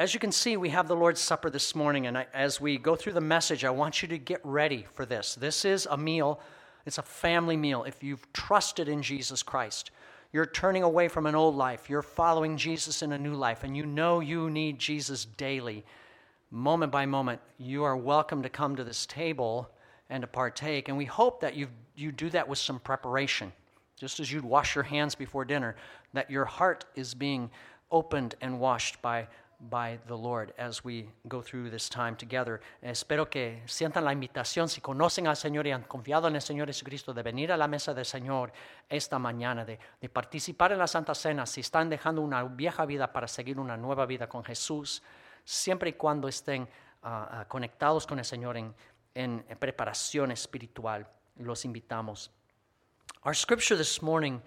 as you can see, we have the Lord's Supper this morning, and I, as we go through the message, I want you to get ready for this. This is a meal, it's a family meal. If you've trusted in Jesus Christ, you're turning away from an old life, you're following Jesus in a new life, and you know you need Jesus daily, moment by moment, you are welcome to come to this table and to partake. And we hope that you, you do that with some preparation, just as you'd wash your hands before dinner, that your heart is being opened and washed by by the Lord as we go through this time together. Espero que sientan la invitación, si conocen al Señor y han confiado en el Señor Jesucristo, de venir a la mesa del Señor esta mañana, de, de participar en la Santa Cena, si están dejando una vieja vida para seguir una nueva vida con Jesús, siempre y cuando estén uh, conectados con el Señor en, en preparación espiritual, los invitamos. Our scripture this morning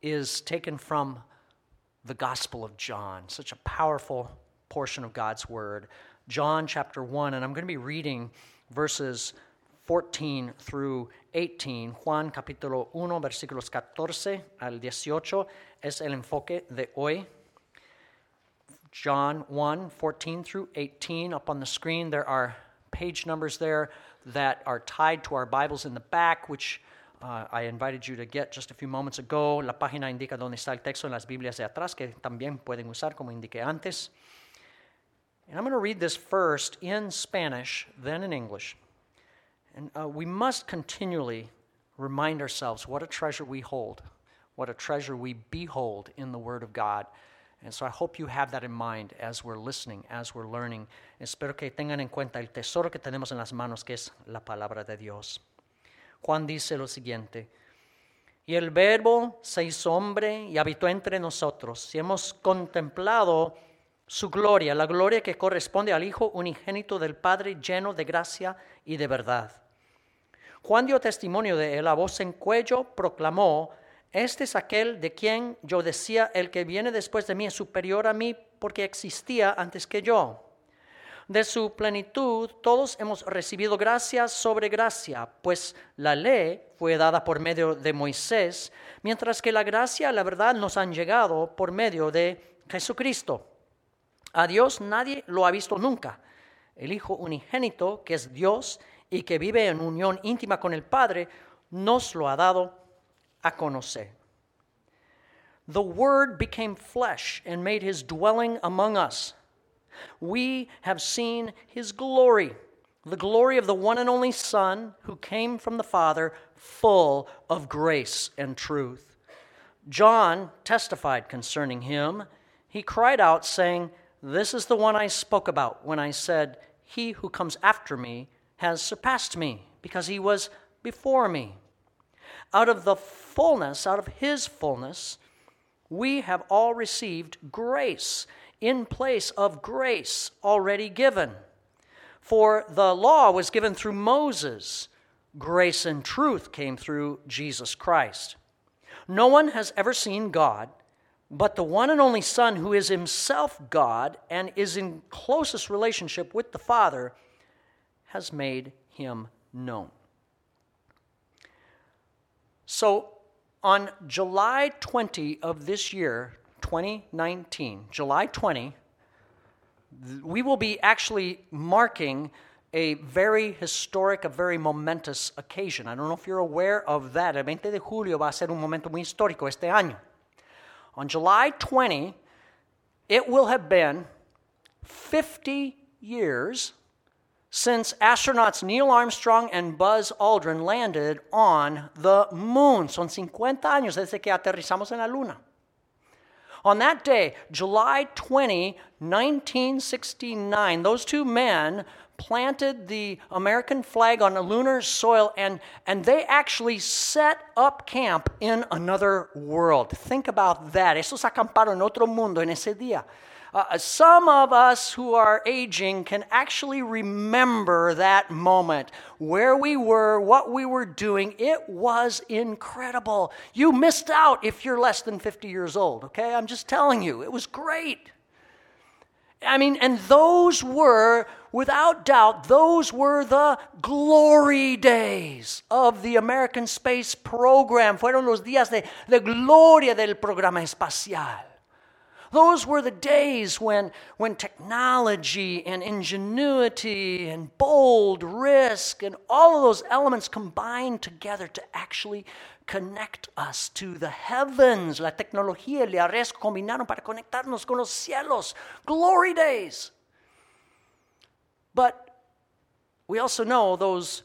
is taken from the Gospel of John, such a powerful portion of God's Word. John chapter 1, and I'm going to be reading verses 14 through 18. Juan capítulo 1, versículos 14 al 18 es el enfoque de hoy. John 1, 14 through 18. Up on the screen, there are page numbers there that are tied to our Bibles in the back, which uh, I invited you to get just a few moments ago. La página indica dónde está el texto en las Biblias de atrás, que también pueden usar como indiqué antes. And I'm going to read this first in Spanish, then in English. And uh, we must continually remind ourselves what a treasure we hold, what a treasure we behold in the Word of God. And so I hope you have that in mind as we're listening, as we're learning. Espero que tengan en cuenta el tesoro que tenemos en las manos, que es la palabra de Dios. Juan dice lo siguiente. Y el verbo se hizo hombre y habitó entre nosotros. Y hemos contemplado su gloria, la gloria que corresponde al Hijo unigénito del Padre lleno de gracia y de verdad. Juan dio testimonio de él a voz en cuello, proclamó, este es aquel de quien yo decía, el que viene después de mí es superior a mí porque existía antes que yo. De su plenitud todos hemos recibido gracia sobre gracia, pues la ley fue dada por medio de Moisés, mientras que la gracia y la verdad nos han llegado por medio de Jesucristo. A Dios nadie lo ha visto nunca. El Hijo unigénito, que es Dios y que vive en unión íntima con el Padre, nos lo ha dado a conocer. The Word became flesh and made his dwelling among us. We have seen his glory, the glory of the one and only Son who came from the Father, full of grace and truth. John testified concerning him. He cried out, saying, this is the one I spoke about when I said, He who comes after me has surpassed me, because he was before me. Out of the fullness, out of his fullness, we have all received grace in place of grace already given. For the law was given through Moses, grace and truth came through Jesus Christ. No one has ever seen God but the one and only Son, who is himself God and is in closest relationship with the Father, has made him known. So, on July 20 of this year, 2019, July 20, we will be actually marking a very historic, a very momentous occasion. I don't know if you're aware of that. El 20 de julio va a ser un momento muy histórico este año. On July 20, it will have been 50 years since astronauts Neil Armstrong and Buzz Aldrin landed on the moon. Son 50 años desde que aterrizamos en la luna. On that day, July 20, 1969, those two men planted the American flag on a lunar soil and, and they actually set up camp in another world. Think about that. Esos acamparon en otro mundo en ese día. Uh, some of us who are aging can actually remember that moment, where we were, what we were doing. It was incredible. You missed out if you're less than 50 years old, okay? I'm just telling you, it was great. I mean, and those were, without doubt, those were the glory days of the American space program. Fueron los días de, de gloria del programa espacial. Those were the days when, when technology and ingenuity and bold risk and all of those elements combined together to actually connect us to the heavens. La tecnología y el riesgo combinaron para conectarnos con los cielos. Glory days. But we also know those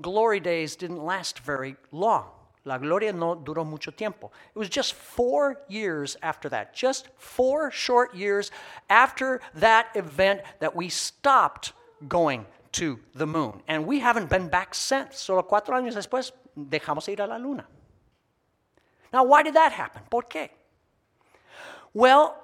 glory days didn't last very long. La gloria no duró mucho tiempo. It was just four years after that, just four short years after that event that we stopped going to the moon. And we haven't been back since. Solo cuatro años después dejamos ir a la luna. Now, why did that happen? ¿Por qué? Well,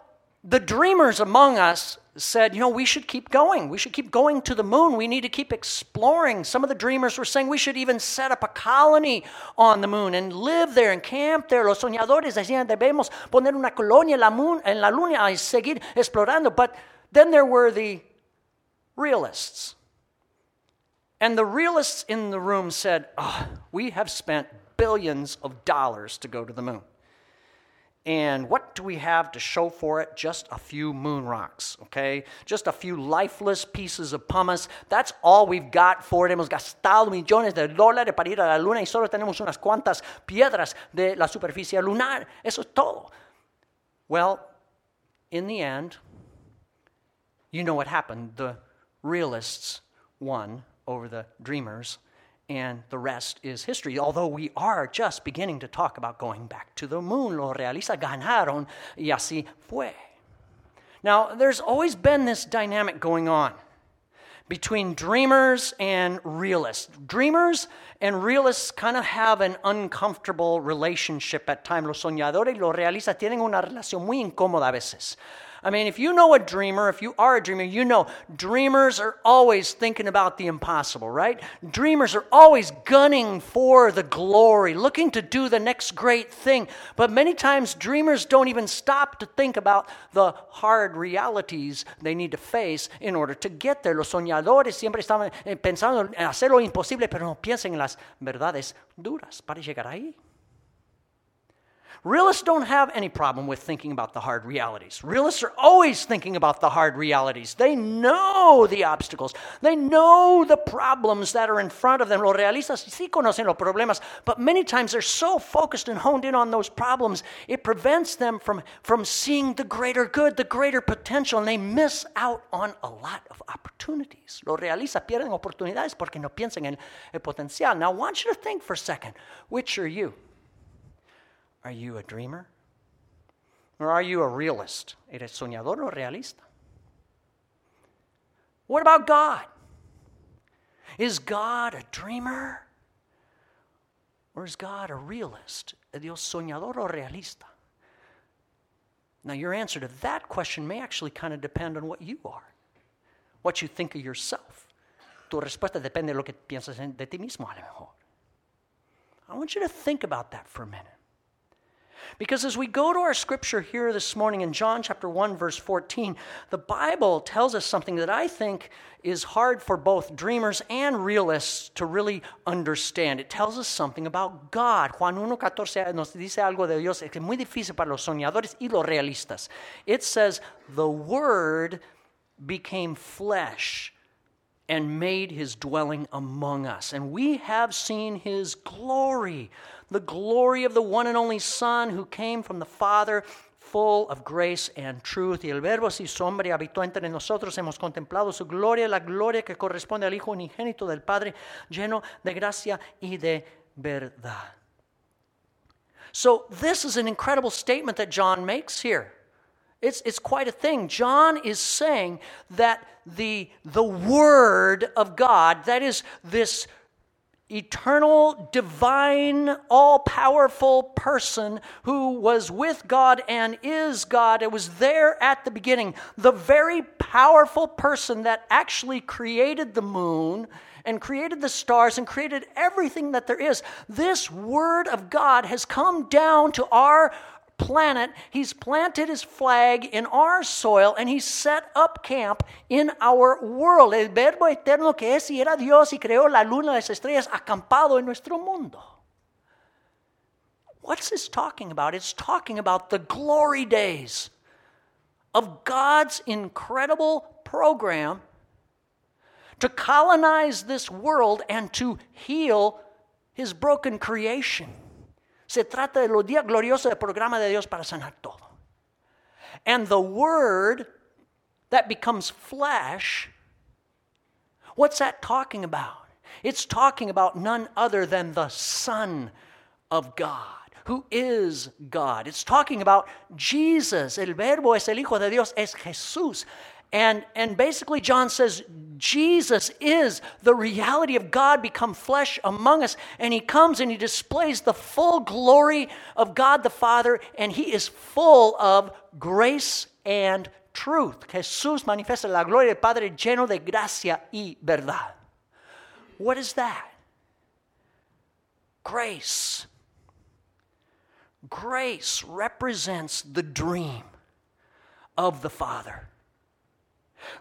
the dreamers among us said, you know, we should keep going. We should keep going to the moon. We need to keep exploring. Some of the dreamers were saying we should even set up a colony on the moon and live there and camp there. Los soñadores decían, debemos poner una colonia en la, moon, en la luna y seguir explorando. But then there were the realists. And the realists in the room said, oh, we have spent billions of dollars to go to the moon. And what do we have to show for it? Just a few moon rocks, okay? Just a few lifeless pieces of pumice. That's all we've got for it. Hemos gastado millones de dólares para ir a la luna y solo tenemos unas cuantas piedras de la superficie lunar. Eso es todo. Well, in the end, you know what happened. The realists won over the dreamers and the rest is history. Although we are just beginning to talk about going back to the moon, los realistas ganaron y así fue. Now, there's always been this dynamic going on between dreamers and realists. Dreamers and realists kind of have an uncomfortable relationship at times. Los soñadores y los realistas tienen una relación muy incómoda a veces. I mean, if you know a dreamer, if you are a dreamer, you know dreamers are always thinking about the impossible, right? Dreamers are always gunning for the glory, looking to do the next great thing. But many times, dreamers don't even stop to think about the hard realities they need to face in order to get there. Los soñadores siempre estaban eh, pensando en hacer lo imposible, pero no piensen en las verdades duras para llegar ahí. Realists don't have any problem with thinking about the hard realities. Realists are always thinking about the hard realities. They know the obstacles, they know the problems that are in front of them. Los realistas sí conocen los problemas, but many times they're so focused and honed in on those problems, it prevents them from, from seeing the greater good, the greater potential, and they miss out on a lot of opportunities. Los realistas pierden oportunidades porque no piensan en el potencial. Now, I want you to think for a second which are you? Are you a dreamer? Or are you a realist? ¿Eres soñador o realista? What about God? Is God a dreamer? Or is God a realist? Dios soñador o realista? Now, your answer to that question may actually kind of depend on what you are, what you think of yourself. Tu respuesta depende de lo que piensas de ti mismo, a lo mejor. I want you to think about that for a minute. Because as we go to our scripture here this morning in John chapter 1 verse 14, the Bible tells us something that I think is hard for both dreamers and realists to really understand. It tells us something about God. Juan 1:14 nos dice algo de Dios que es muy difícil para los soñadores y los realistas. It says, "The word became flesh and made his dwelling among us. And we have seen his glory, the glory of the one and only Son who came from the Father, full of grace and truth. Y el Verbo si hombre habitó entre nosotros. Hemos contemplado su gloria, la gloria que corresponde al Hijo unigénito del Padre, lleno de gracia y de verdad. So, this is an incredible statement that John makes here. It's, it's quite a thing. John is saying that the, the Word of God, that is, this eternal, divine, all powerful person who was with God and is God. It was there at the beginning. The very powerful person that actually created the moon and created the stars and created everything that there is. This Word of God has come down to our planet, he's planted his flag in our soil and he set up camp in our world. El verbo eterno que es y era Dios y creó la luna, las estrellas, acampado en nuestro mundo. What's this talking about? It's talking about the glory days of God's incredible program to colonize this world and to heal his broken creation. Se trata de los días gloriosos del programa de Dios para sanar todo. And the Word that becomes flesh, what's that talking about? It's talking about none other than the Son of God who is God. It's talking about Jesus. El Verbo es el Hijo de Dios, es Jesús. And, and basically, John says Jesus is the reality of God become flesh among us. And he comes and he displays the full glory of God the Father, and he is full of grace and truth. Jesús manifiesta la gloria del Padre lleno de gracia y verdad. What is that? Grace. Grace represents the dream of the Father.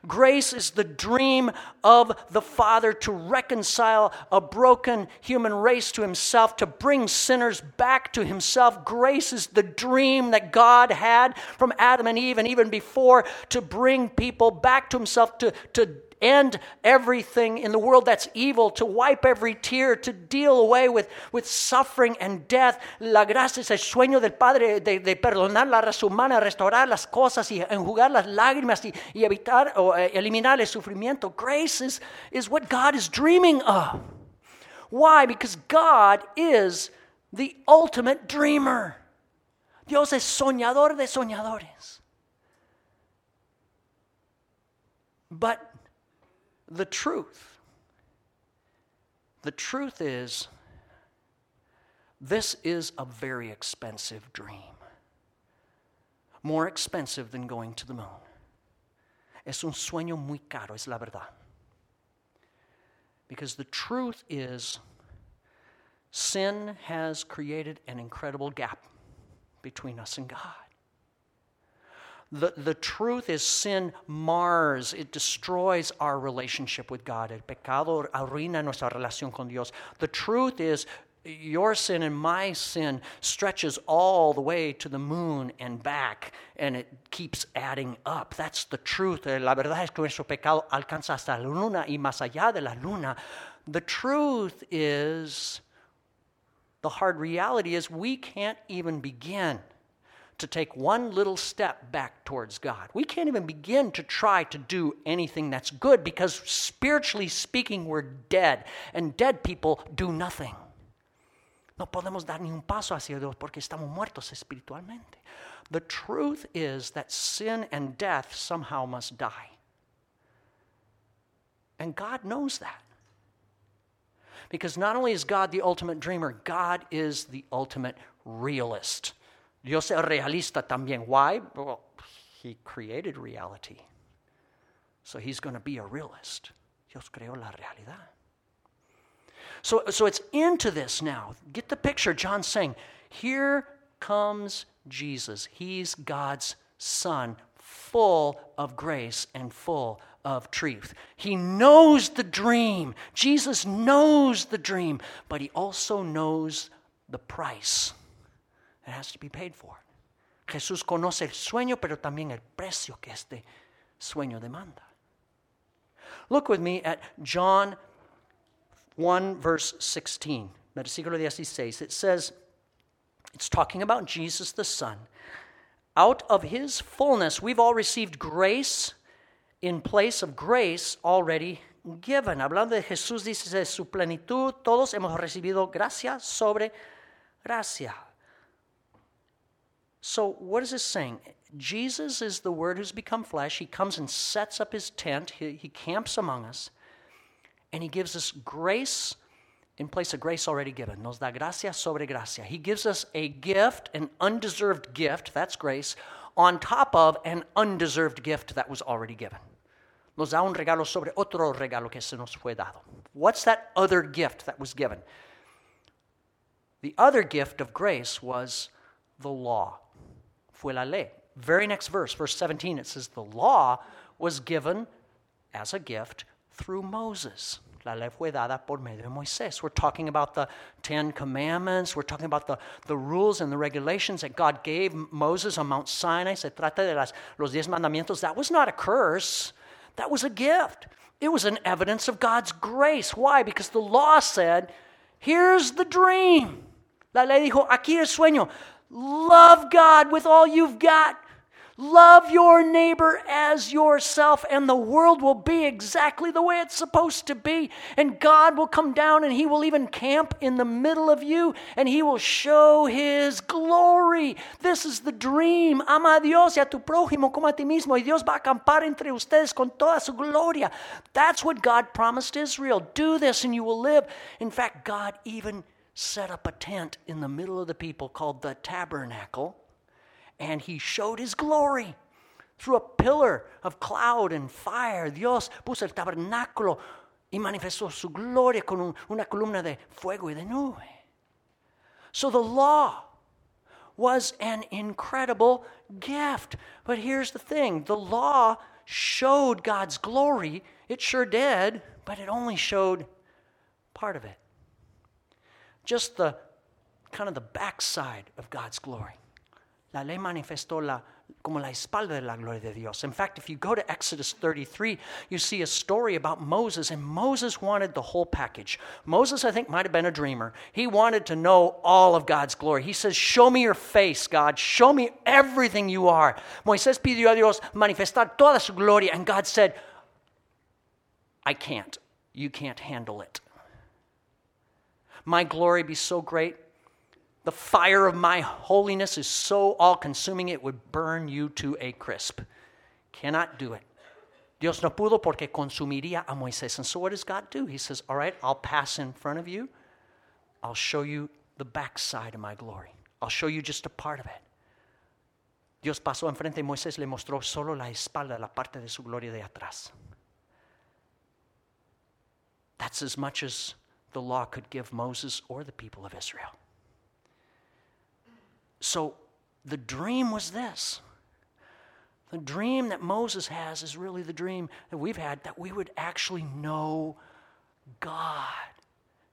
Grace is the dream of the Father to reconcile a broken human race to Himself, to bring sinners back to Himself. Grace is the dream that God had from Adam and Eve and even before to bring people back to Himself, to, to end everything in the world that's evil, to wipe every tear, to deal away with, with suffering and death. La gracia es el sueño del Padre de, de perdonar la raza humana, restaurar las cosas y enjugar las lágrimas y, y evitar o eh, eliminar el sufrimiento. Grace is, is what God is dreaming of. Why? Because God is the ultimate dreamer. Dios es soñador de soñadores. But the truth. The truth is, this is a very expensive dream. More expensive than going to the moon. Es un sueño muy caro, es la verdad. Because the truth is, sin has created an incredible gap between us and God. The, the truth is sin mars, it destroys our relationship with God. El pecado arruina nuestra relación con Dios. The truth is your sin and my sin stretches all the way to the moon and back, and it keeps adding up. That's the truth. Eh, la verdad es que nuestro pecado alcanza hasta la luna y más allá de la luna. The truth is, the hard reality is, we can't even begin to take one little step back towards God. We can't even begin to try to do anything that's good because, spiritually speaking, we're dead, and dead people do nothing. No podemos dar ni un paso hacia Dios porque estamos muertos espiritualmente. The truth is that sin and death somehow must die. And God knows that. Because not only is God the ultimate dreamer, God is the ultimate realist. Dios es realista también. Why? Well, he created reality. So he's going to be a realist. Dios creó la realidad. So, so it's into this now. Get the picture. John's saying, Here comes Jesus. He's God's Son, full of grace and full of truth. He knows the dream. Jesus knows the dream, but he also knows the price. It has to be paid for. Jesús conoce el sueño, pero también el precio que este sueño demanda. Look with me at John 1, verse 16. Versículo 16. It says, it's talking about Jesus the Son. Out of his fullness, we've all received grace in place of grace already given. Hablando de Jesús, dice de su plenitud, todos hemos recibido gracia sobre gracia. So, what is this saying? Jesus is the Word who's become flesh. He comes and sets up his tent, he, he camps among us, and he gives us grace in place of grace already given. Nos da gracia sobre gracia. He gives us a gift, an undeserved gift, that's grace, on top of an undeserved gift that was already given. Nos da un regalo sobre otro regalo que se nos fue dado. What's that other gift that was given? The other gift of grace was the law fue la ley. Very next verse, verse 17, it says, The law was given as a gift through Moses. La ley fue dada por medio de Moisés. We're talking about the Ten Commandments. We're talking about the, the rules and the regulations that God gave Moses on Mount Sinai. Se trata de las, los diez mandamientos. That was not a curse, that was a gift. It was an evidence of God's grace. Why? Because the law said, here's the dream. La ley dijo, aquí el sueño. Love God with all you've got. Love your neighbor as yourself, and the world will be exactly the way it's supposed to be. And God will come down and He will even camp in the middle of you and He will show His glory. This is the dream. Ama a Dios y a tu prójimo como a ti mismo, y Dios va a acampar entre ustedes con toda su gloria. That's what God promised Israel. Do this and you will live. In fact, God even set up a tent in the middle of the people called the tabernacle and he showed his glory through a pillar of cloud and fire. Dios puso el tabernáculo y manifestó su gloria con un, una columna de fuego y de nube. So the law was an incredible gift. But here's the thing the law showed God's glory. It sure did, but it only showed part of it. Just the kind of the backside of God's glory. La ley manifestó la, como la espalda de la gloria de Dios. In fact, if you go to Exodus 33, you see a story about Moses, and Moses wanted the whole package. Moses, I think, might have been a dreamer. He wanted to know all of God's glory. He says, Show me your face, God. Show me everything you are. Moisés pidió a Dios manifestar toda su gloria, and God said, I can't. You can't handle it. My glory be so great the fire of my holiness is so all consuming it would burn you to a crisp. Cannot do it. Dios no pudo porque consumiría a Moisés. And so what does God do? He says, All right, I'll pass in front of you. I'll show you the backside of my glory. I'll show you just a part of it. Dios pasó enfrente y Moisés le mostró solo la espalda, la parte de su gloria de atrás. That's as much as the law could give Moses or the people of Israel. So the dream was this. The dream that Moses has is really the dream that we've had that we would actually know God.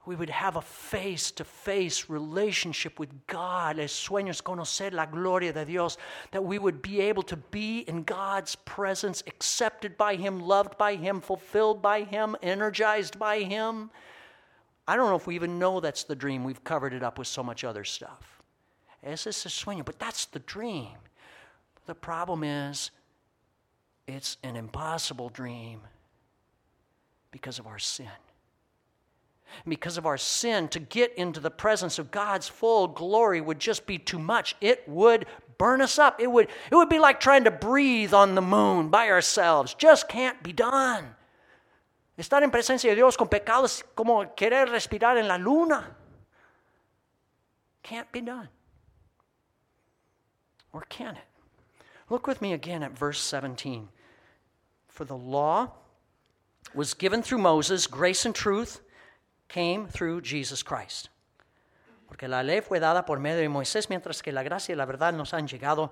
We would have a face to face relationship with God. Es conocer la gloria de Dios. That we would be able to be in God's presence, accepted by Him, loved by Him, fulfilled by Him, energized by Him. I don't know if we even know that's the dream. We've covered it up with so much other stuff. Ese es el sueño, but that's the dream. The problem is, it's an impossible dream because of our sin. Because of our sin, to get into the presence of God's full glory would just be too much. It would burn us up. It would, it would be like trying to breathe on the moon by ourselves. Just can't be done. Estar en presencia de Dios con pecados como querer respirar en la luna. Can't be done. Or can it? Look with me again at verse 17. For the law was given through Moses, grace and truth came through Jesus Christ. Porque la ley fue dada por medio de Moisés, mientras que la gracia y la verdad nos han llegado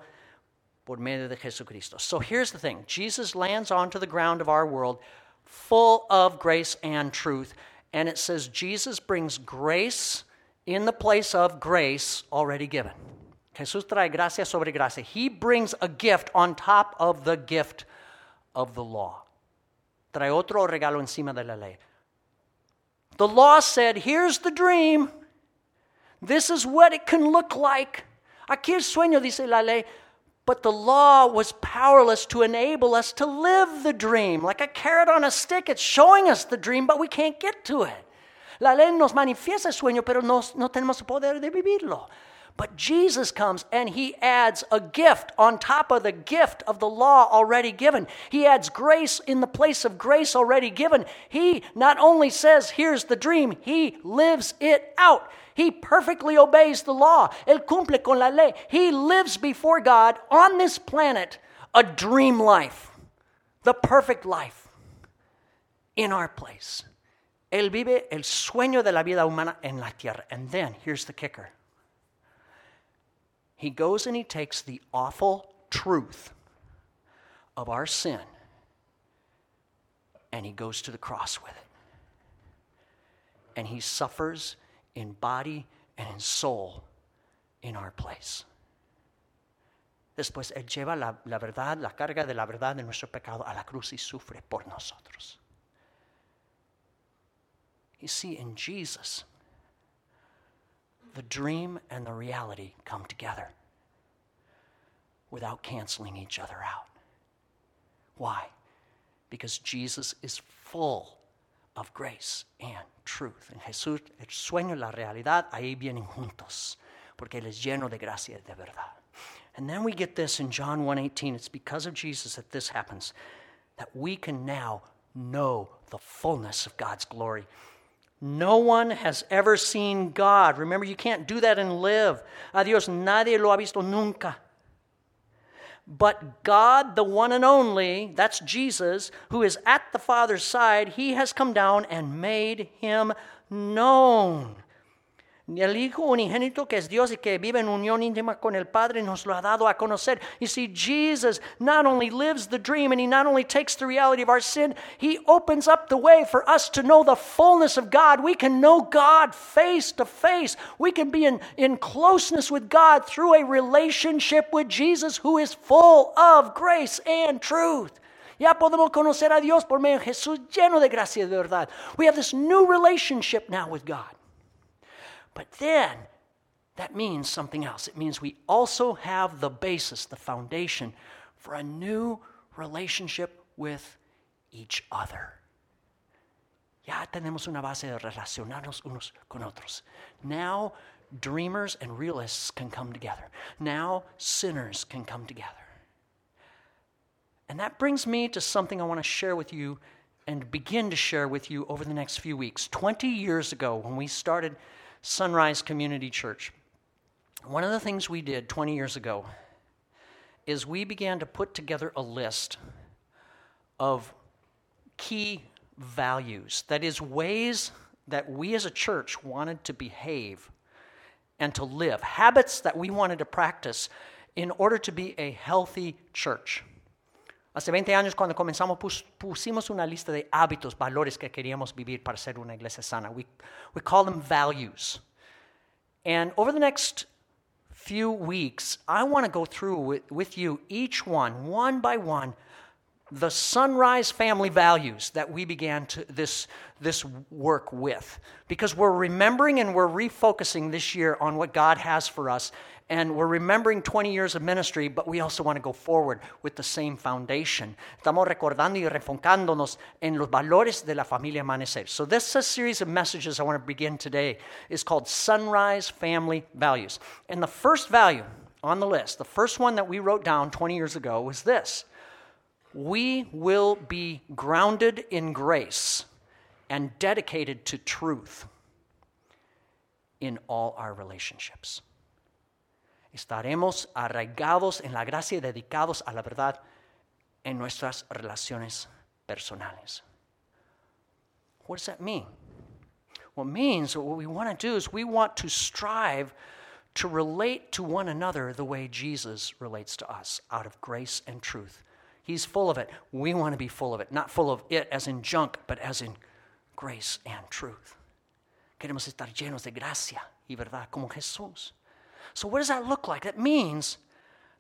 por medio de Jesucristo. So here's the thing Jesus lands onto the ground of our world full of grace and truth. And it says Jesus brings grace in the place of grace already given. Jesús trae gracia sobre gracia. He brings a gift on top of the gift of the law. Trae otro regalo encima de la ley. The law said, here's the dream. This is what it can look like. Aquí el sueño, dice la ley. But the law was powerless to enable us to live the dream. Like a carrot on a stick, it's showing us the dream, but we can't get to it. La ley nos manifiesta el sueño, pero no, no tenemos el poder de vivirlo. But Jesus comes and he adds a gift on top of the gift of the law already given. He adds grace in the place of grace already given. He not only says, Here's the dream, he lives it out. He perfectly obeys the law. Él cumple con la ley. He lives before God on this planet a dream life, the perfect life in our place. Él vive el sueño de la vida humana en la tierra. And then, here's the kicker he goes and he takes the awful truth of our sin and he goes to the cross with it. and he suffers in body and in soul in our place. Después Él lleva la, la, verdad, la carga de la verdad de nuestro pecado a la cruz y sufre por nosotros. You see, in Jesus, the dream and the reality come together without canceling each other out. Why? Because Jesus is full of grace and truth. En Jesús, el sueño y la realidad ahí vienen juntos, porque Él es lleno de gracia y de verdad. And then we get this in John 1:18. It's because of Jesus that this happens, that we can now know the fullness of God's glory. No one has ever seen God. Remember, you can't do that and live. A Dios nadie lo ha visto nunca. But God, the one and only, that's Jesus, who is at the Father's side, he has come down and made him known. El Hijo unigénito que es Dios y que vive en unión íntima con el Padre nos lo ha dado a conocer. You see, Jesus not only lives the dream and he not only takes the reality of our sin, he opens up the way for us to know the fullness of God. We can know God face to face. We can be in, in closeness with God through a relationship with Jesus who is full of grace and truth. Ya podemos conocer a Dios por medio de Jesús lleno de gracia y de verdad. We have this new relationship now with God. But then that means something else. It means we also have the basis, the foundation for a new relationship with each other. Ya tenemos una base de relacionarnos unos con otros. Now, dreamers and realists can come together. Now, sinners can come together. And that brings me to something I want to share with you and begin to share with you over the next few weeks. 20 years ago, when we started Sunrise Community Church. One of the things we did 20 years ago is we began to put together a list of key values, that is, ways that we as a church wanted to behave and to live, habits that we wanted to practice in order to be a healthy church. Hace 20 años cuando comenzamos pus, pusimos una lista de hábitos, valores que queríamos vivir para ser una iglesia sana. We, we call them values. And over the next few weeks, I want to go through with, with you each one, one by one, the sunrise family values that we began to, this, this work with. Because we're remembering and we're refocusing this year on what God has for us and we're remembering 20 years of ministry, but we also want to go forward with the same foundation. Estamos recordando y refocándonos en los valores de la familia Amanecer. So this a series of messages I want to begin today is called Sunrise Family Values. And the first value on the list, the first one that we wrote down 20 years ago was this. We will be grounded in grace and dedicated to truth in all our relationships estaremos arraigados en la gracia y dedicados a la verdad en nuestras relaciones personales. What does that mean? What means what we want to do is we want to strive to relate to one another the way Jesus relates to us out of grace and truth. He's full of it. We want to be full of it, not full of it as in junk, but as in grace and truth. Queremos estar llenos de gracia y verdad como Jesús. So, what does that look like? That means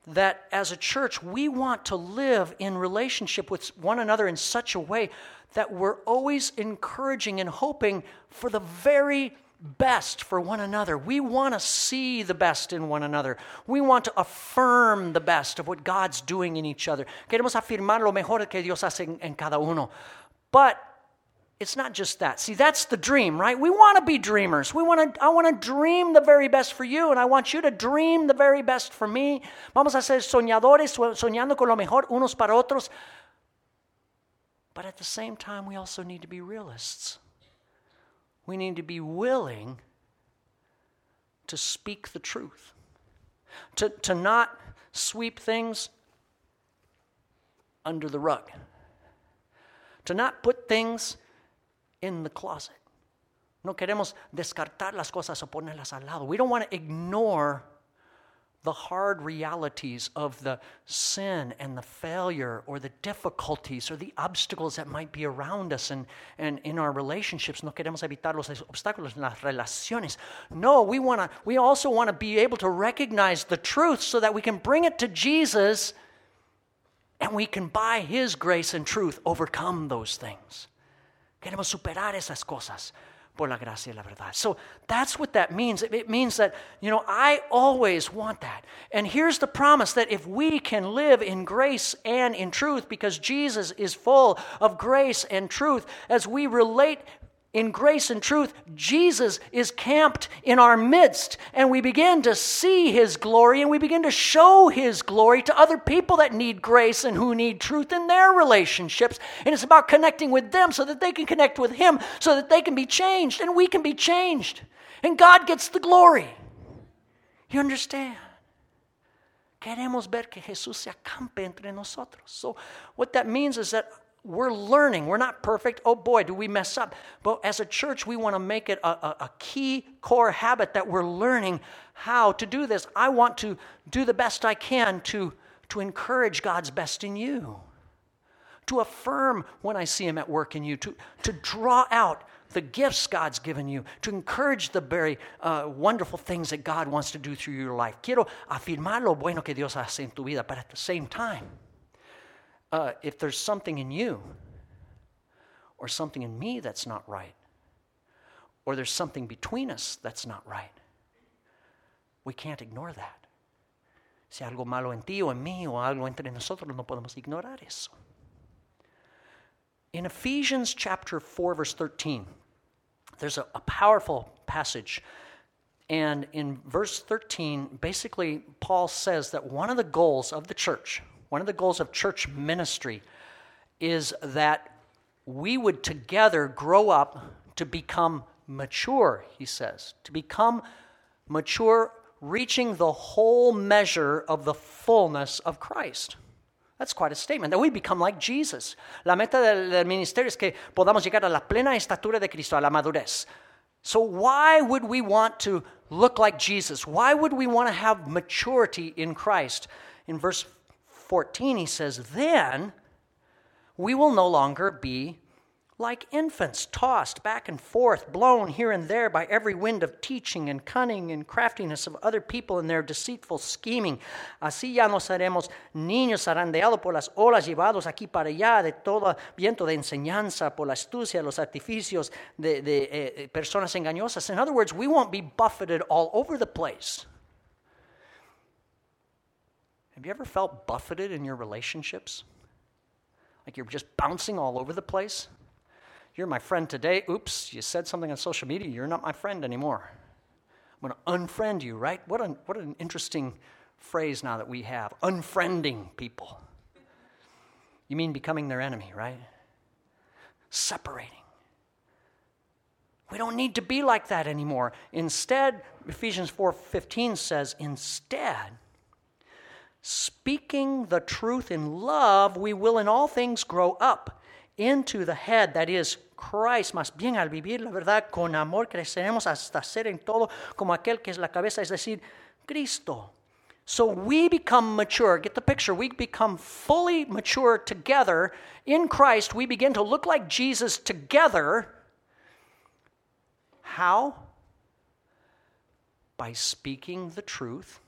that as a church, we want to live in relationship with one another in such a way that we're always encouraging and hoping for the very best for one another. We want to see the best in one another. We want to affirm the best of what God's doing in each other. Queremos afirmar lo mejor que Dios hace en, en cada uno. But it's not just that. See, that's the dream, right? We want to be dreamers. We want to I want to dream the very best for you and I want you to dream the very best for me. Vamos a ser soñadores, soñando con lo mejor unos para otros. But at the same time, we also need to be realists. We need to be willing to speak the truth, to, to not sweep things under the rug, to not put things in the closet. No queremos descartar las cosas o ponerlas al lado. We don't want to ignore the hard realities of the sin and the failure or the difficulties or the obstacles that might be around us and, and in our relationships. No queremos evitar los obstáculos en las relaciones. No, we, wanna, we also want to be able to recognize the truth so that we can bring it to Jesus and we can, by His grace and truth, overcome those things. Queremos superar esas cosas por la gracia y la verdad. So that's what that means. It means that, you know, I always want that. And here's the promise that if we can live in grace and in truth, because Jesus is full of grace and truth, as we relate in grace and truth, Jesus is camped in our midst, and we begin to see his glory and we begin to show his glory to other people that need grace and who need truth in their relationships. And it's about connecting with them so that they can connect with him, so that they can be changed and we can be changed. And God gets the glory. You understand? Queremos ver que Jesús se acampe entre nosotros. So, what that means is that we're learning. We're not perfect. Oh boy, do we mess up. But as a church, we want to make it a, a, a, key core habit that we're learning how to do this. I want to do the best I can to, to encourage God's best in you, to affirm when I see Him at work in you, to, to draw out the gifts God's given you, to encourage the very uh, wonderful things that God wants to do through your life. Quiero afirmar lo bueno que Dios hace en tu vida, but at the same time, uh, if there's something in you or something in me that's not right, or there's something between us that's not right, we can't ignore that. Si algo malo en ti o en mí o algo entre nosotros, no podemos ignorar eso. In Ephesians chapter 4, verse 13, there's a, a powerful passage. And in verse 13, basically, Paul says that one of the goals of the church, one of the goals of church ministry is that we would together grow up to become mature, he says, to become mature, reaching the whole measure of the fullness of Christ. That's quite a statement, that we become like Jesus. La meta del, ministerio es que podamos llegar a la plena estatura de Cristo, a la madurez. So, why would we want to look like Jesus? Why would we want to have maturity in Christ? In verse 14, he says, Then we will no longer be like infants, tossed back and forth, blown here and there by every wind of teaching and cunning and craftiness of other people in their deceitful scheming. Así ya no seremos niños zarandeados por las olas, llevados aquí para allá de todo viento de enseñanza, por la astucia, los artificios de, de eh, personas engañosas. In other words, we won't be buffeted all over the place. Have you ever felt buffeted in your relationships? Like you're just bouncing all over the place? You're my friend today. Oops, you said something on social media. You're not my friend anymore. I'm going to unfriend you, right? What an, what an interesting phrase now that we have unfriending people. You mean becoming their enemy, right? Separating. We don't need to be like that anymore. Instead, Ephesians 4:15 says, instead, speaking the truth in love, we will in all things grow up into the head, that is Christ. Más bien al vivir la verdad con amor, creceremos hasta ser en todo como aquel que es la cabeza, es decir, Cristo. So we become mature. Get the picture. We become fully mature together in Christ. We begin to look like Jesus together. How? By speaking the truth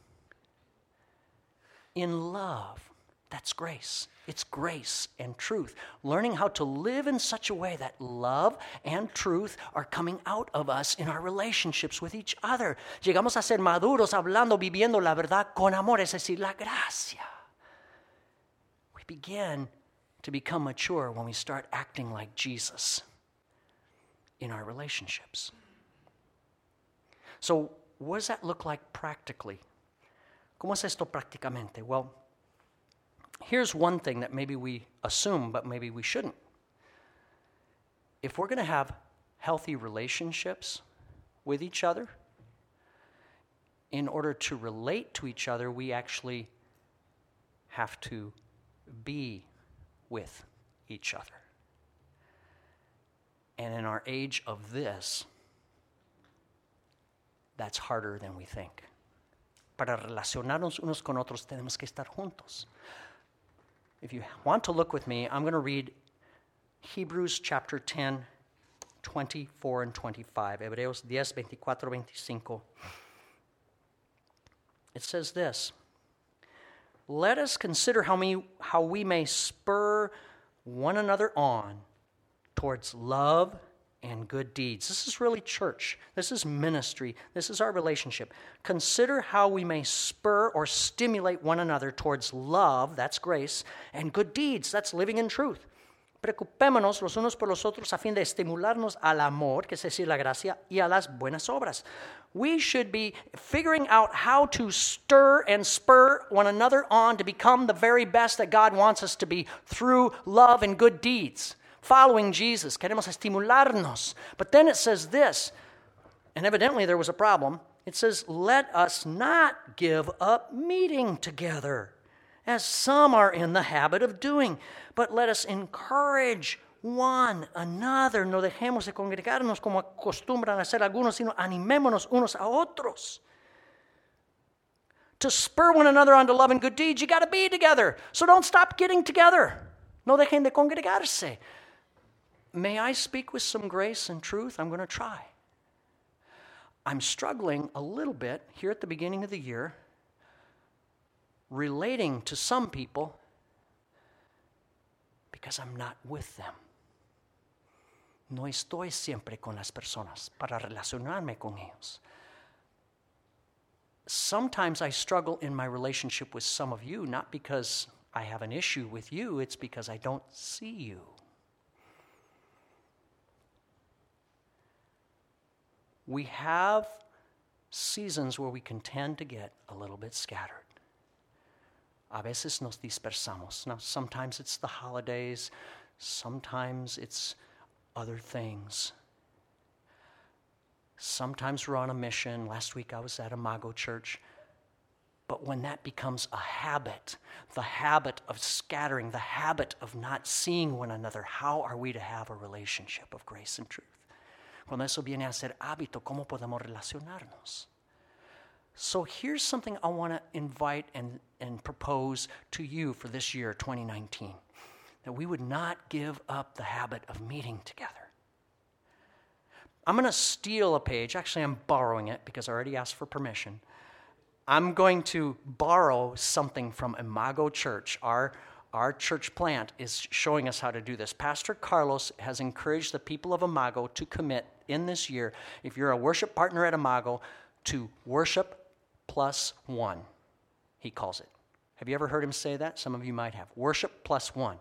in love. That's grace. It's grace and truth. Learning how to live in such a way that love and truth are coming out of us in our relationships with each other. Llegamos a ser maduros hablando, viviendo la verdad con amor, es decir, la gracia. We begin to become mature when we start acting like Jesus in our relationships. So, what does that look like practically? ¿Cómo es esto prácticamente? Well, here's one thing that maybe we assume, but maybe we shouldn't. If we're going to have healthy relationships with each other, in order to relate to each other, we actually have to be with each other. And in our age of this, that's harder than we think. Para relacionarnos unos con otros tenemos que estar juntos. If you want to look with me, I'm going to read Hebrews chapter 10, 24 and 25. Hebreos 10, 24, 25. It says this Let us consider how we, how we may spur one another on towards love and good deeds. This is really church. This is ministry. This is our relationship. Consider how we may spur or stimulate one another towards love, that's grace, and good deeds, that's living in truth. Preocupémonos los unos por los otros a fin de estimularnos al amor, que es decir, la gracia, y a las buenas obras. We should be figuring out how to stir and spur one another on to become the very best that God wants us to be through love and good deeds following Jesus. Queremos estimularnos. But then it says this, and evidently there was a problem. It says, Let us not give up meeting together, as some are in the habit of doing, but let us encourage one another. No dejemos de congregarnos como acostumbran hacer algunos, sino animémonos unos a otros. To spur one another on to love and good deeds, you got to be together. So don't stop getting together. No dejen de congregarse. May I speak with some grace and truth? I'm going to try. I'm struggling a little bit here at the beginning of the year relating to some people because I'm not with them. No estoy siempre con las personas para relacionarme con ellos. Sometimes I struggle in my relationship with some of you, not because I have an issue with you, it's because I don't see you. We have seasons where we can tend to get a little bit scattered. A veces nos dispersamos. Now, sometimes it's the holidays, sometimes it's other things. Sometimes we're on a mission. Last week I was at Imago Church. But when that becomes a habit, the habit of scattering, the habit of not seeing one another, how are we to have a relationship of grace and truth? Cuando eso viene a ser hábito, ¿cómo podemos relacionarnos? So here's something I want to invite and, and propose to you for this year, 2019 that we would not give up the habit of meeting together. I'm going to steal a page. Actually, I'm borrowing it because I already asked for permission. I'm going to borrow something from Imago Church, our our church plant is showing us how to do this. Pastor Carlos has encouraged the people of Imago to commit in this year, if you're a worship partner at Imago, to worship plus one, he calls it. Have you ever heard him say that? Some of you might have. Worship plus one.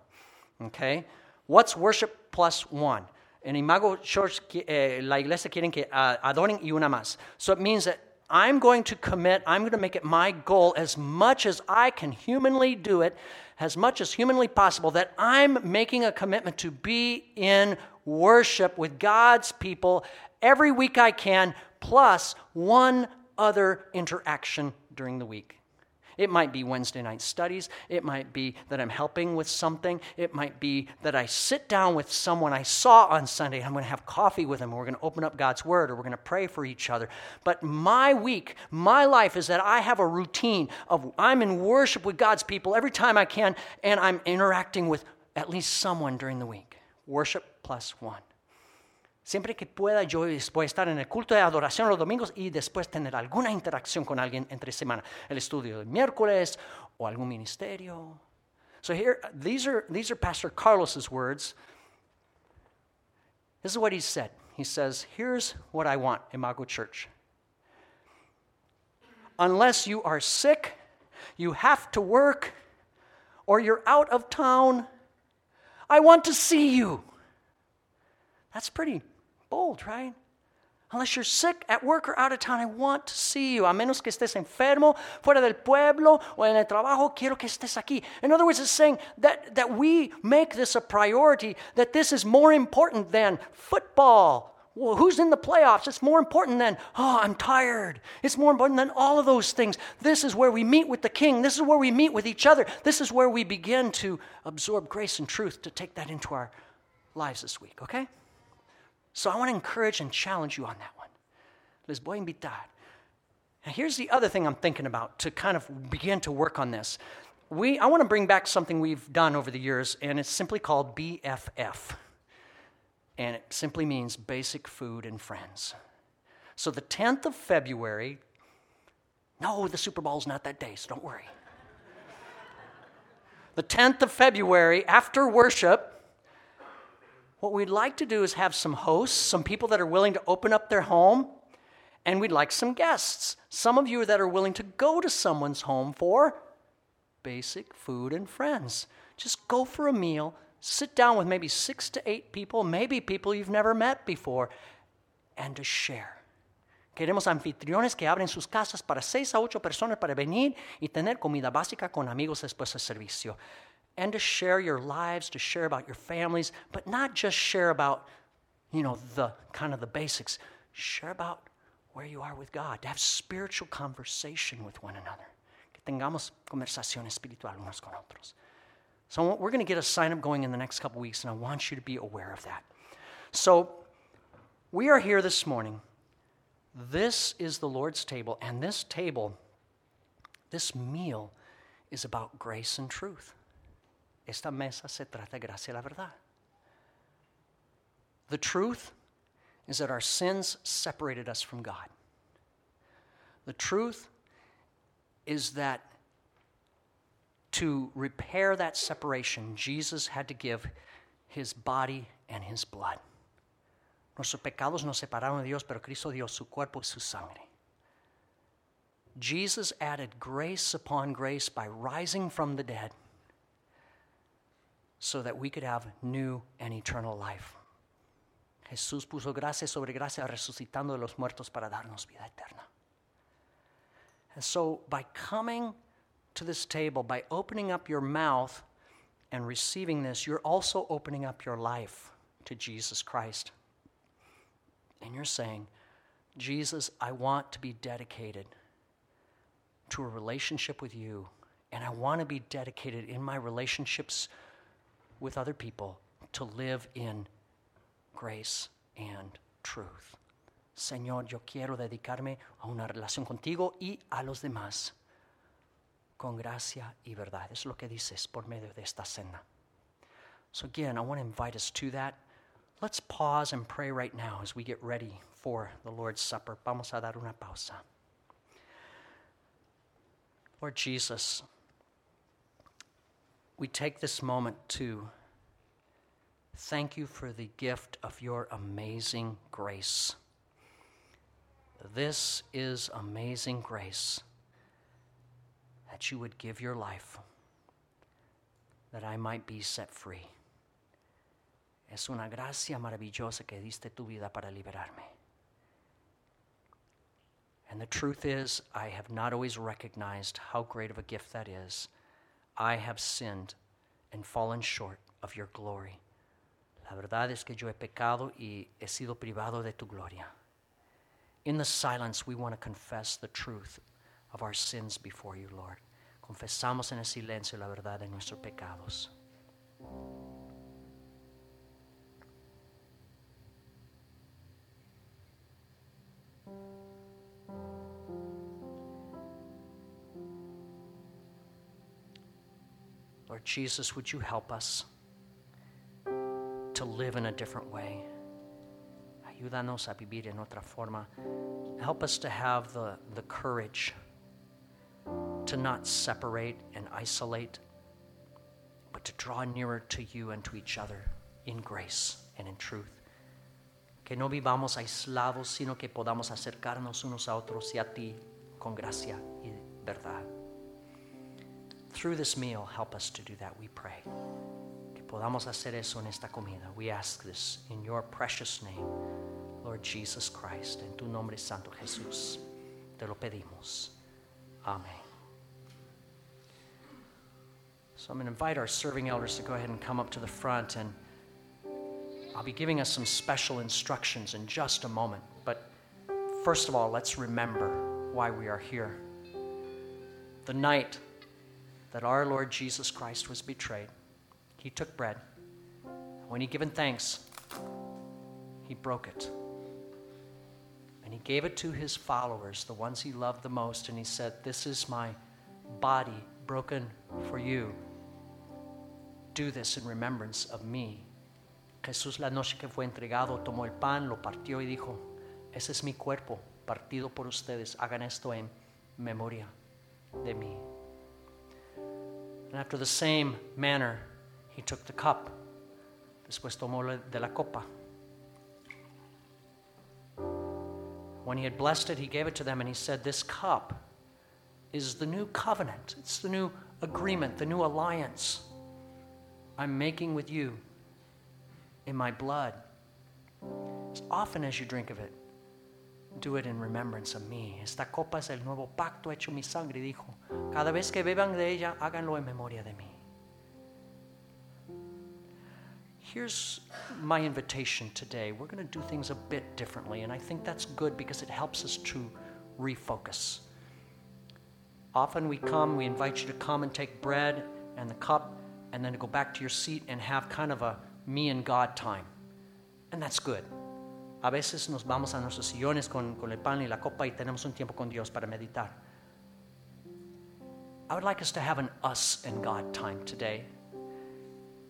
Okay? What's worship plus one? In Imago Church, eh, la iglesia quieren que uh, adoren y una más. So it means that I'm going to commit, I'm going to make it my goal as much as I can humanly do it, as much as humanly possible, that I'm making a commitment to be in worship with God's people every week I can, plus one other interaction during the week. It might be Wednesday night studies. It might be that I'm helping with something. It might be that I sit down with someone I saw on Sunday. I'm going to have coffee with them. We're going to open up God's Word or we're going to pray for each other. But my week, my life is that I have a routine of I'm in worship with God's people every time I can, and I'm interacting with at least someone during the week. Worship plus one. Siempre que pueda, yo voy a estar en el culto de adoración los domingos y después tener alguna interacción con alguien entre semana. El estudio del miércoles o algún ministerio. So here, these are, these are Pastor Carlos's words. This is what he said. He says, Here's what I want, Imago Church. Unless you are sick, you have to work, or you're out of town, I want to see you. That's pretty bold, right? Unless you're sick at work or out of town, I want to see you. A menos que estés enfermo, fuera del pueblo o en el trabajo, quiero que estés aquí. In other words, it's saying that, that we make this a priority, that this is more important than football. Well, who's in the playoffs? It's more important than, oh, I'm tired. It's more important than all of those things. This is where we meet with the King. This is where we meet with each other. This is where we begin to absorb grace and truth to take that into our lives this week, okay? So I want to encourage and challenge you on that one. Les voy invitar. Now, here's the other thing I'm thinking about to kind of begin to work on this. We, I want to bring back something we've done over the years, and it's simply called BFF. And it simply means basic food and friends. So the 10th of February, no, the Super Bowl's not that day, so don't worry. the 10th of February, after worship, what we'd like to do is have some hosts, some people that are willing to open up their home, and we'd like some guests. Some of you that are willing to go to someone's home for basic food and friends. Just go for a meal, sit down with maybe six to eight people, maybe people you've never met before, and to share. Queremos anfitriones que abren sus casas para seis a ocho personas para venir y tener comida básica con amigos después del servicio. And to share your lives, to share about your families, but not just share about, you know, the kind of the basics. Share about where you are with God, to have spiritual conversation with one another. Que tengamos conversación espiritual unos con otros. So we're going to get a sign up going in the next couple weeks, and I want you to be aware of that. So we are here this morning. This is the Lord's table, and this table, this meal, is about grace and truth. Esta mesa se trata gracia la verdad. The truth is that our sins separated us from God. The truth is that to repair that separation, Jesus had to give his body and his blood. Nuestros pecados nos separaron de Dios, pero Cristo dio su cuerpo y su sangre. Jesus added grace upon grace by rising from the dead so that we could have new and eternal life. Jesús puso gracia sobre gracia resucitando de los muertos para darnos vida eterna. And so, by coming to this table, by opening up your mouth and receiving this, you're also opening up your life to Jesus Christ. And you're saying, Jesus, I want to be dedicated to a relationship with you, and I want to be dedicated in my relationships with other people to live in grace and truth. Señor, yo quiero dedicarme a una relación contigo y a los demás con gracia y verdad. Es lo que dices por medio de esta cena. So, again, I want to invite us to that. Let's pause and pray right now as we get ready for the Lord's Supper. Vamos a dar una pausa. Lord Jesus, we take this moment to Thank you for the gift of your amazing grace. This is amazing grace that you would give your life that I might be set free. Es una gracia maravillosa que diste tu vida para liberarme. And the truth is, I have not always recognized how great of a gift that is. I have sinned and fallen short of your glory. La verdad es que yo he pecado y he sido privado de tu gloria. In the silence, we want to confess the truth of our sins before you, Lord. Confesamos en el silencio la verdad de nuestros pecados. Lord Jesus, would you help us? to live in a different way. Ayúdanos a vivir en otra forma. Help us to have the, the courage to not separate and isolate, but to draw nearer to you and to each other in grace and in truth. Que no vivamos aislados, sino que podamos acercarnos unos a otros y a ti con gracia y verdad. Through this meal, help us to do that, we pray Que podamos hacer eso en esta comida. We ask this in your precious name, Lord Jesus Christ. En tu nombre santo Jesús. Te lo pedimos. Amen. So I'm going to invite our serving elders to go ahead and come up to the front and I'll be giving us some special instructions in just a moment. But first of all, let's remember why we are here. The night that our Lord Jesus Christ was betrayed, he took bread. When he given thanks, he broke it. And he gave it to his followers, the ones he loved the most, and he said, This is my body broken for you. Do this in remembrance of me. Jesús la noche que fue entregado tomó el pan, lo partió y dijo, ese es mi cuerpo partido por ustedes, hagan esto en memoria de mí. And after the same manner, he took the cup. Después tomó de la copa. When he had blessed it, he gave it to them and he said, This cup is the new covenant. It's the new agreement, the new alliance I'm making with you in my blood. As often as you drink of it, do it in remembrance of me. Esta copa es el nuevo pacto hecho mi sangre, dijo. Cada vez que beban de ella, háganlo en memoria de mí. Here's my invitation today. We're going to do things a bit differently, and I think that's good because it helps us to refocus. Often we come, we invite you to come and take bread and the cup, and then to go back to your seat and have kind of a me and God time. And that's good. A veces nos vamos a nuestros sillones con, con el pan y la copa y tenemos un tiempo con Dios para meditar. I would like us to have an us and God time today.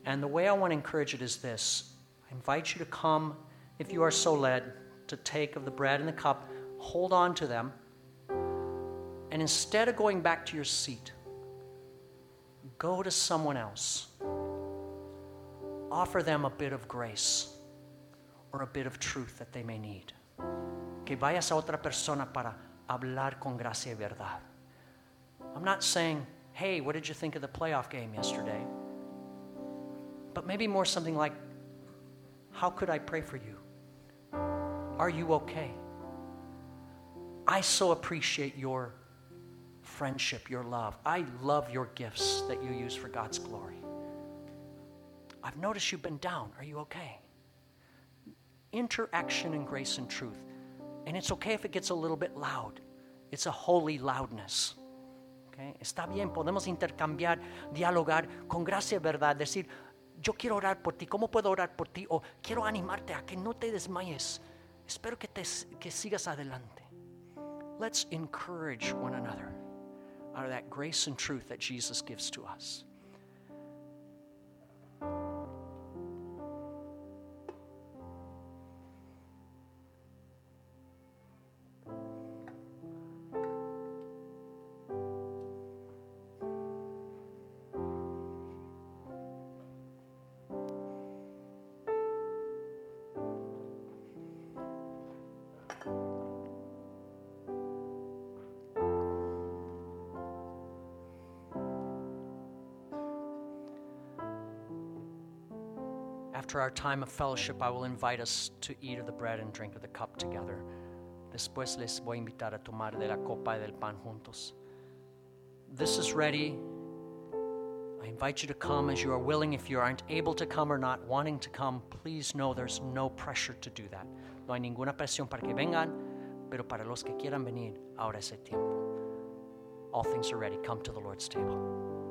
And the way I want to encourage it is this I invite you to come, if you are so led, to take of the bread and the cup, hold on to them, and instead of going back to your seat, go to someone else. Offer them a bit of grace or a bit of truth that they may need. Que vayas a otra persona para hablar con gracia y verdad. I'm not saying, hey, what did you think of the playoff game yesterday? but maybe more something like, How could I pray for you? Are you okay? I so appreciate your friendship, your love. I love your gifts that you use for God's glory. I've noticed you've been down. Are you okay? Interaction and grace and truth. And it's okay if it gets a little bit loud. It's a holy loudness. Okay? Está bien, podemos intercambiar, dialogar con gracia y verdad, decir, yo quiero orar por ti, ¿cómo puedo orar por ti? O quiero animarte a que no te desmayes. Espero que, te, que sigas adelante. Let's encourage one another out of that grace and truth that Jesus gives to us. After our time of fellowship, I will invite us to eat of the bread and drink of the cup together. Después les voy a invitar a tomar de la copa y del pan juntos. This is ready. I invite you to come as you are willing. If you aren't able to come or not wanting to come, please know there's no pressure to do that. No hay ninguna presión para que vengan, pero para los que quieran venir, ahora es el tiempo. All things are ready. Come to the Lord's table.